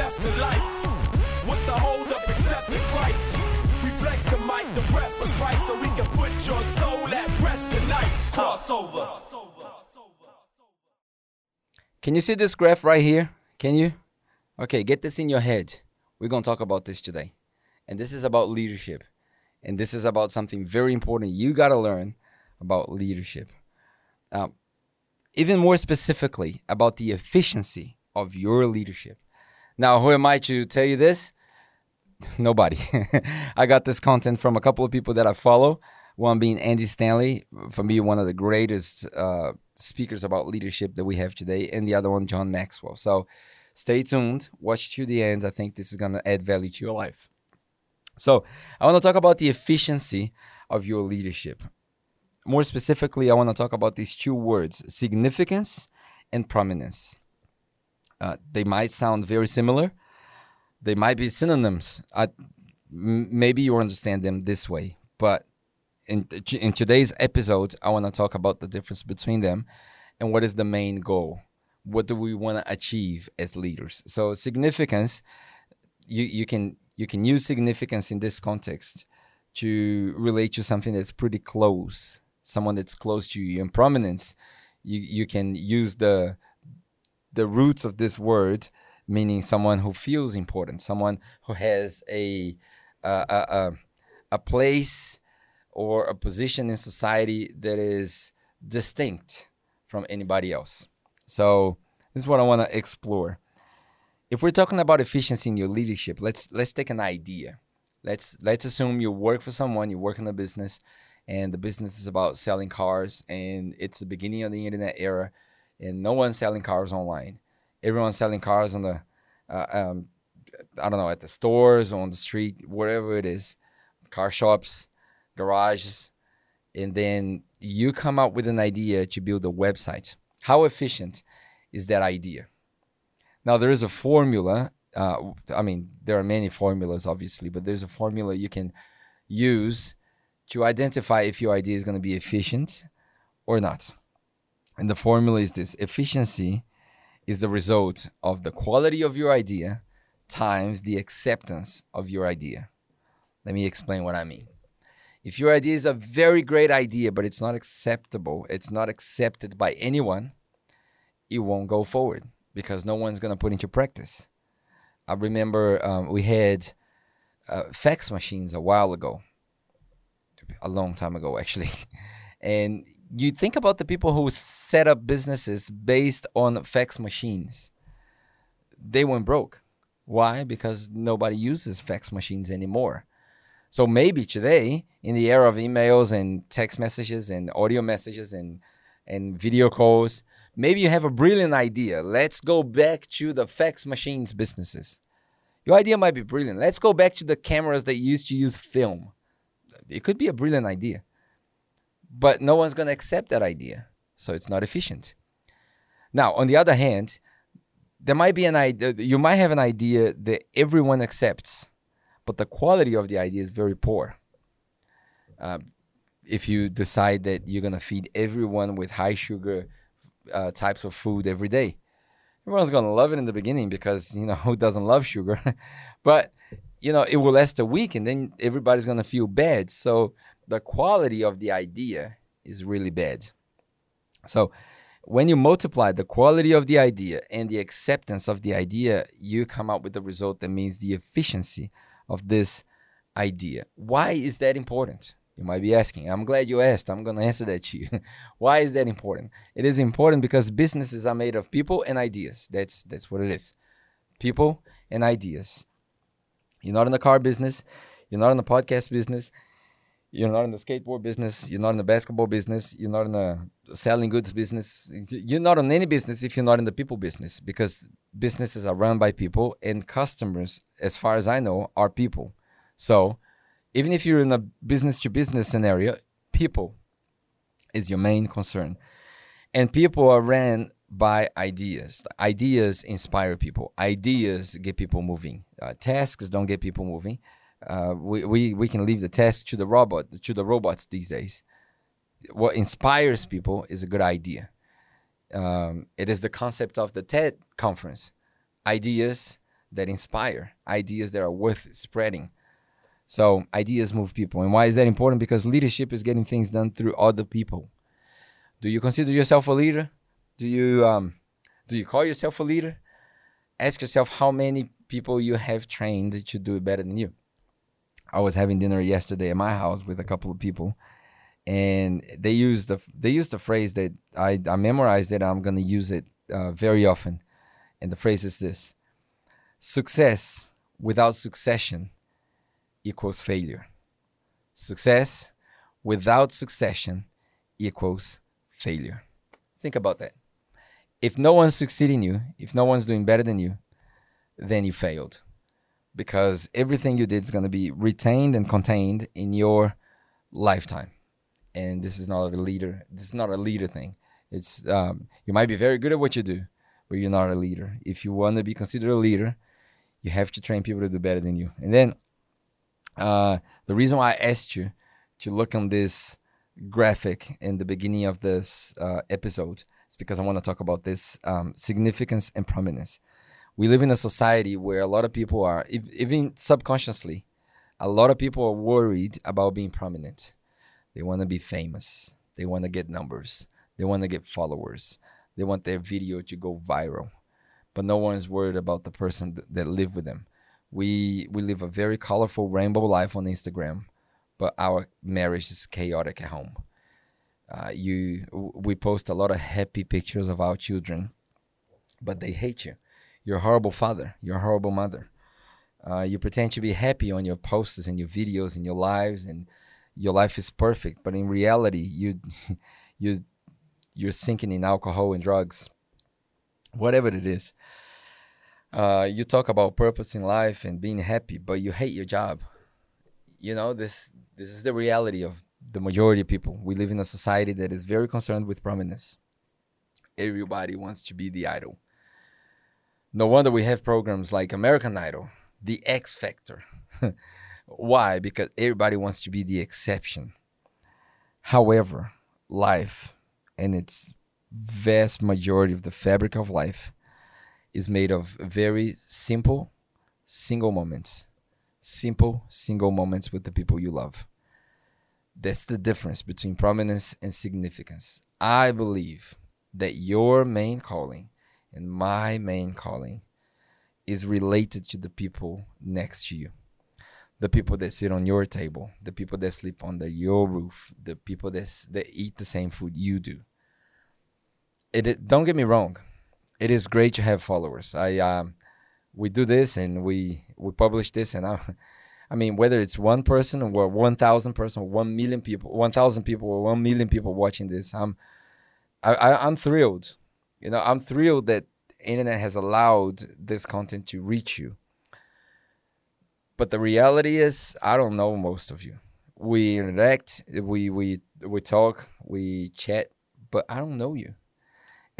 death to life. What's the hold up except Christ? We flex the mic, the breath of Christ, so we can put your soul at rest tonight. Crossover. Can you see this graph right here? Can you? Okay, get this in your head. We're going to talk about this today. And this is about leadership. And this is about something very important you got to learn about leadership. Um, even more specifically, about the efficiency of your leadership. Now, who am I to tell you this? Nobody. I got this content from a couple of people that I follow. One being Andy Stanley, for me, one of the greatest uh, speakers about leadership that we have today, and the other one, John Maxwell. So stay tuned, watch to the end. I think this is going to add value to your life. So I want to talk about the efficiency of your leadership. More specifically, I want to talk about these two words significance and prominence. Uh, they might sound very similar, they might be synonyms. I, m- maybe you understand them this way, but in, in today's episode, I want to talk about the difference between them and what is the main goal. What do we want to achieve as leaders? So significance, you, you can you can use significance in this context to relate to something that's pretty close, someone that's close to you. And prominence, you, you can use the the roots of this word, meaning someone who feels important, someone who has a a, a, a place or a position in society that is distinct from anybody else. So this is what I want to explore. If we're talking about efficiency in your leadership, let's let's take an idea. Let's let's assume you work for someone, you work in a business, and the business is about selling cars, and it's the beginning of the internet era, and no one's selling cars online. Everyone's selling cars on the, uh, um, I don't know, at the stores, on the street, wherever it is, car shops, garages, and then you come up with an idea to build a website. How efficient is that idea? Now there is a formula. Uh, I mean, there are many formulas, obviously, but there's a formula you can use to identify if your idea is going to be efficient or not. And the formula is this: efficiency is the result of the quality of your idea times the acceptance of your idea. Let me explain what I mean. If your idea is a very great idea, but it's not acceptable, it's not accepted by anyone, it won't go forward because no one's going to put into practice. I remember um, we had uh, fax machines a while ago, a long time ago, actually. and you think about the people who set up businesses based on fax machines, they went broke. Why? Because nobody uses fax machines anymore. So maybe today, in the era of emails and text messages and audio messages and and video calls, maybe you have a brilliant idea. Let's go back to the fax machines businesses. Your idea might be brilliant. Let's go back to the cameras that used to use film. It could be a brilliant idea. But no one's going to accept that idea. So it's not efficient. Now, on the other hand, there might be an idea, you might have an idea that everyone accepts, but the quality of the idea is very poor. Uh, if you decide that you're going to feed everyone with high sugar uh, types of food every day, everyone's going to love it in the beginning because, you know, who doesn't love sugar? but, you know, it will last a week and then everybody's going to feel bad. So the quality of the idea is really bad. So when you multiply the quality of the idea and the acceptance of the idea, you come up with the result that means the efficiency of this idea. Why is that important? You might be asking. I'm glad you asked. I'm going to answer that to you. Why is that important? It is important because businesses are made of people and ideas. That's that's what it is. People and ideas. You're not in the car business, you're not in the podcast business, you're not in the skateboard business, you're not in the basketball business, you're not in the selling goods business. You're not in any business if you're not in the people business because businesses are run by people and customers, as far as I know, are people. So, even if you're in a business to business scenario, people is your main concern. And people are ran by ideas. Ideas inspire people. Ideas get people moving. Uh, tasks don't get people moving. Uh, we, we, we can leave the task to the robot to the robots these days. What inspires people is a good idea. Um, it is the concept of the TED conference. Ideas that inspire, ideas that are worth spreading. So ideas move people. And why is that important? Because leadership is getting things done through other people. Do you consider yourself a leader? Do you um, do you call yourself a leader? Ask yourself how many people you have trained to do it better than you. I was having dinner yesterday at my house with a couple of people, and they used the they used the phrase that I, I memorized it. I'm gonna use it uh, very often, and the phrase is this: Success without succession equals failure. Success without succession equals failure. Think about that. If no one's succeeding you, if no one's doing better than you, then you failed. Because everything you did is going to be retained and contained in your lifetime. And this is not a leader. This is not a leader thing. It's um, you might be very good at what you do, but you're not a leader. If you want to be considered a leader, you have to train people to do better than you. And then uh, the reason why I asked you to look on this graphic in the beginning of this uh, episode is because I want to talk about this um, significance and prominence. We live in a society where a lot of people are, even subconsciously, a lot of people are worried about being prominent. They want to be famous. They want to get numbers. They want to get followers. They want their video to go viral but no one is worried about the person th- that live with them. We we live a very colorful rainbow life on Instagram, but our marriage is chaotic at home. Uh, you we post a lot of happy pictures of our children, but they hate you. You're a horrible father. You're a horrible mother. Uh, you pretend to be happy on your posters and your videos and your lives, and your life is perfect. But in reality, you you you're sinking in alcohol and drugs whatever it is. Uh, you talk about purpose in life and being happy, but you hate your job. You know this. This is the reality of the majority of people. We live in a society that is very concerned with prominence. Everybody wants to be the idol. No wonder we have programs like American Idol, The X Factor. Why? Because everybody wants to be the exception. However, life and its vast majority of the fabric of life is made of very simple, single moments. Simple, single moments with the people you love. That's the difference between prominence and significance. I believe that your main calling and my main calling is related to the people next to you. The people that sit on your table, the people that sleep under your roof, the people that, that eat the same food you do it, it don't get me wrong, it is great to have followers. I um, we do this and we we publish this and I, I mean whether it's one person or one thousand person or one million people, one thousand people or one million people watching this, I'm I, I I'm thrilled. You know, I'm thrilled that internet has allowed this content to reach you. But the reality is, I don't know most of you. We interact, we we we talk, we chat, but I don't know you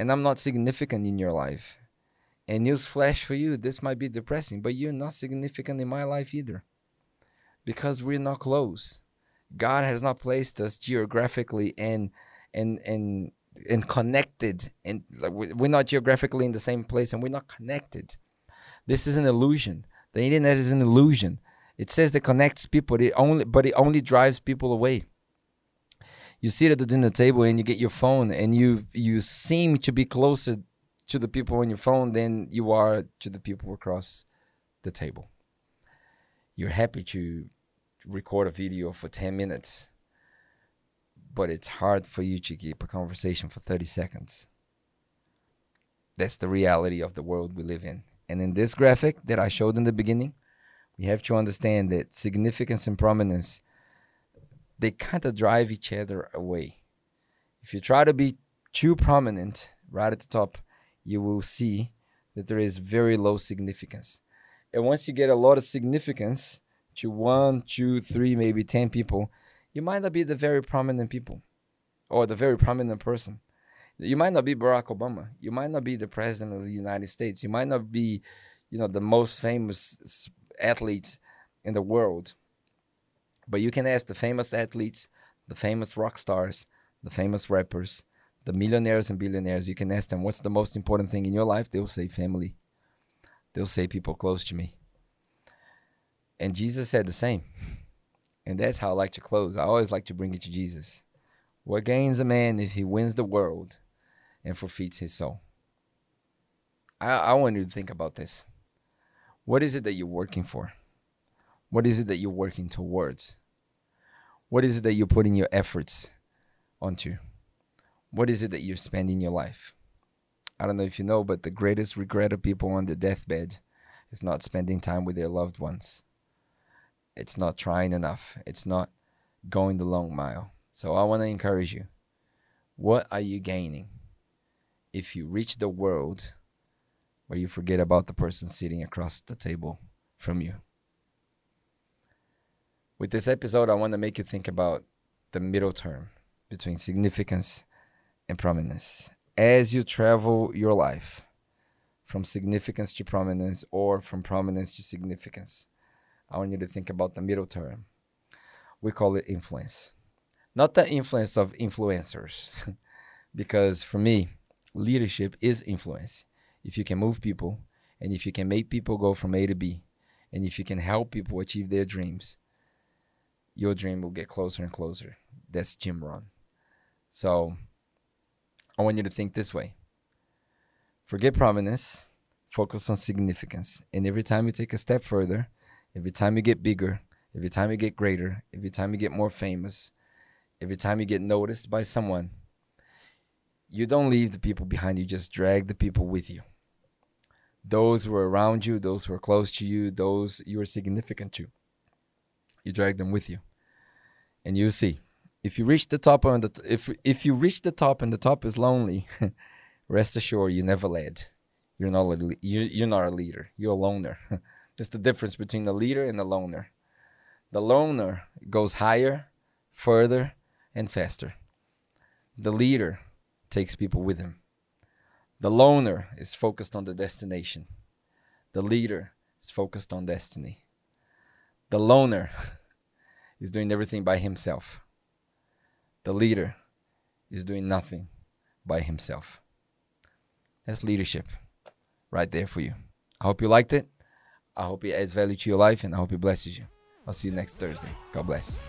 and I'm not significant in your life. And newsflash for you, this might be depressing, but you're not significant in my life either. Because we're not close. God has not placed us geographically and and and and connected and like we're not geographically in the same place and we're not connected. This is an illusion. The internet is an illusion. It says it connects people, it only but it only drives people away you sit at the dinner table and you get your phone and you you seem to be closer to the people on your phone than you are to the people across the table. You're happy to record a video for 10 minutes, but it's hard for you to keep a conversation for 30 seconds. That's the reality of the world we live in. And in this graphic that I showed in the beginning, we have to understand that significance and prominence they kind of drive each other away. If you try to be too prominent right at the top, you will see that there is very low significance. And once you get a lot of significance to one, two, three, maybe 10 people, you might not be the very prominent people or the very prominent person. You might not be Barack Obama. You might not be the president of the United States. You might not be, you know, the most famous athlete in the world. But you can ask the famous athletes, the famous rock stars, the famous rappers, the millionaires and billionaires. You can ask them what's the most important thing in your life. They'll say family. they'll say people close to me. And Jesus said the same. And that's how I like to close. I always like to bring it to Jesus. What gains a man if he wins the world and forfeits his soul? I, I want you to think about this. What is it that you're working for? What is it that you're working towards? What is it that you're putting your efforts onto? What is it that you're spending your life? I don't know if you know, but the greatest regret of people on their deathbed is not spending time with their loved ones. It's not trying enough. It's not going the long mile. So I want to encourage you. What are you gaining if you reach the world where you forget about the person sitting across the table from you? With this episode, I want to make you think about the middle term between significance and prominence. As you travel your life from significance to prominence or from prominence to significance, I want you to think about the middle term. We call it influence. Not the influence of influencers, because for me, leadership is influence. If you can move people and if you can make people go from A to B, and if you can help people achieve their dreams, your dream will get closer and closer. That's Jim Rohn. So I want you to think this way forget prominence, focus on significance. And every time you take a step further, every time you get bigger, every time you get greater, every time you get more famous, every time you get noticed by someone, you don't leave the people behind, you just drag the people with you. Those who are around you, those who are close to you, those you are significant to you drag them with you. And you see if you reach the top and the if if you reach the top and the top is lonely rest assured you never led. You're not a, you're, you're not a leader. You're a loner that's the difference between the leader and the loner the loner goes higher further and faster the leader takes people with him the loner is focused on the destination the leader is focused on destiny the loner is doing everything by himself. The leader is doing nothing by himself. That's leadership right there for you. I hope you liked it. I hope it adds value to your life and I hope it blesses you. I'll see you next Thursday. God bless.